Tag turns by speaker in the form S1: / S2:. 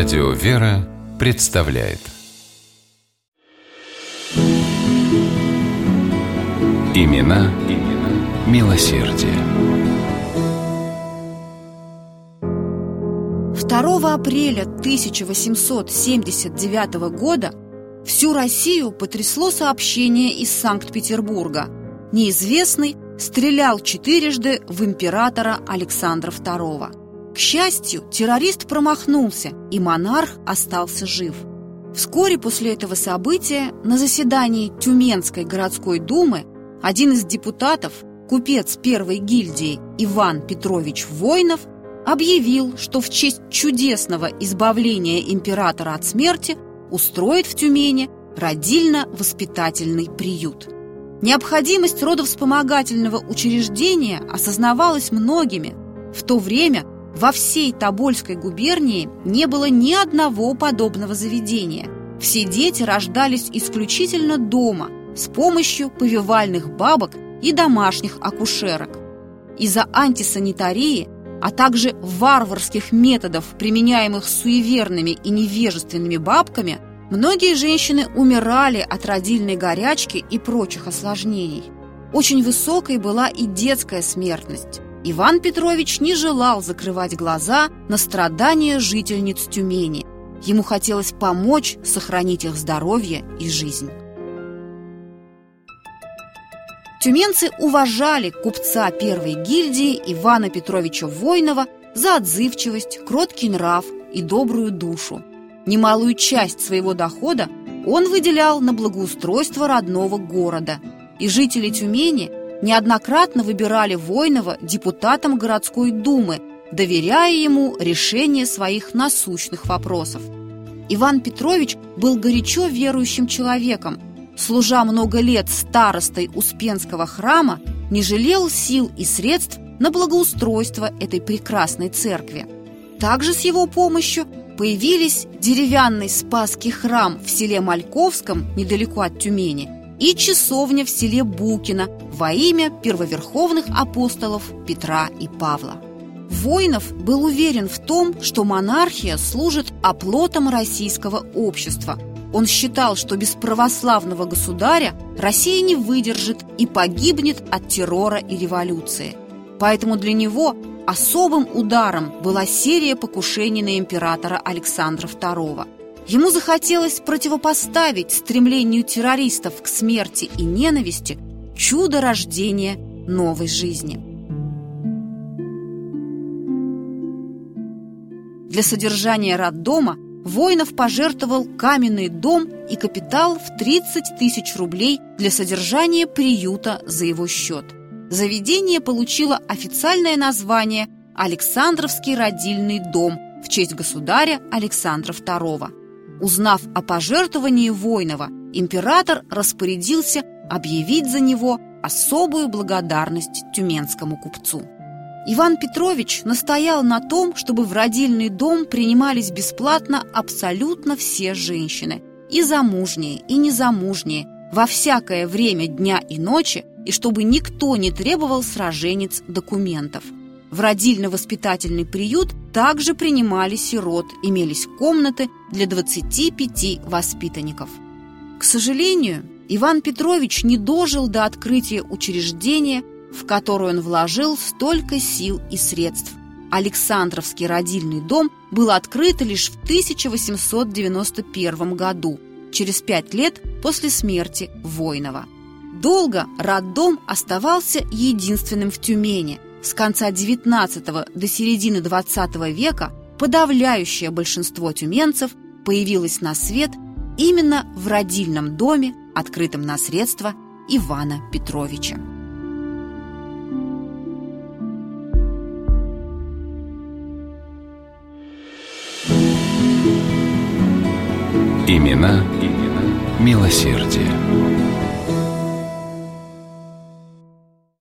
S1: Радио «Вера» представляет Имена, имена милосердие.
S2: 2 апреля 1879 года всю Россию потрясло сообщение из Санкт-Петербурга. Неизвестный стрелял четырежды в императора Александра II. Счастью, террорист промахнулся, и монарх остался жив. Вскоре после этого события на заседании Тюменской городской думы один из депутатов, купец первой гильдии Иван Петрович Войнов, объявил, что в честь чудесного избавления императора от смерти устроит в Тюмени родильно-воспитательный приют. Необходимость родовспомогательного учреждения осознавалась многими. В то время во всей Тобольской губернии не было ни одного подобного заведения. Все дети рождались исключительно дома с помощью повивальных бабок и домашних акушерок. Из-за антисанитарии, а также варварских методов, применяемых суеверными и невежественными бабками – Многие женщины умирали от родильной горячки и прочих осложнений. Очень высокой была и детская смертность. Иван Петрович не желал закрывать глаза на страдания жительниц Тюмени. Ему хотелось помочь сохранить их здоровье и жизнь. Тюменцы уважали купца первой гильдии Ивана Петровича Войнова за отзывчивость, кроткий нрав и добрую душу. Немалую часть своего дохода он выделял на благоустройство родного города, и жители Тюмени неоднократно выбирали Войнова депутатом городской думы, доверяя ему решение своих насущных вопросов. Иван Петрович был горячо верующим человеком, служа много лет старостой Успенского храма, не жалел сил и средств на благоустройство этой прекрасной церкви. Также с его помощью появились деревянный Спасский храм в селе Мальковском, недалеко от Тюмени, и часовня в селе Букино во имя первоверховных апостолов Петра и Павла. Воинов был уверен в том, что монархия служит оплотом российского общества. Он считал, что без православного государя Россия не выдержит и погибнет от террора и революции. Поэтому для него Особым ударом была серия покушений на императора Александра II. Ему захотелось противопоставить стремлению террористов к смерти и ненависти чудо рождения новой жизни. Для содержания роддома Воинов пожертвовал каменный дом и капитал в 30 тысяч рублей для содержания приюта за его счет – заведение получило официальное название «Александровский родильный дом» в честь государя Александра II. Узнав о пожертвовании Войнова, император распорядился объявить за него особую благодарность тюменскому купцу. Иван Петрович настоял на том, чтобы в родильный дом принимались бесплатно абсолютно все женщины, и замужние, и незамужние, во всякое время дня и ночи, и чтобы никто не требовал с роженец документов. В родильно-воспитательный приют также принимали сирот, имелись комнаты для 25 воспитанников. К сожалению, Иван Петрович не дожил до открытия учреждения, в которое он вложил столько сил и средств. Александровский родильный дом был открыт лишь в 1891 году, через пять лет после смерти Войнова. Долго роддом оставался единственным в Тюмени. С конца XIX до середины XX века подавляющее большинство тюменцев появилось на свет именно в родильном доме, открытом на средства Ивана Петровича.
S1: Имена, имена милосердие.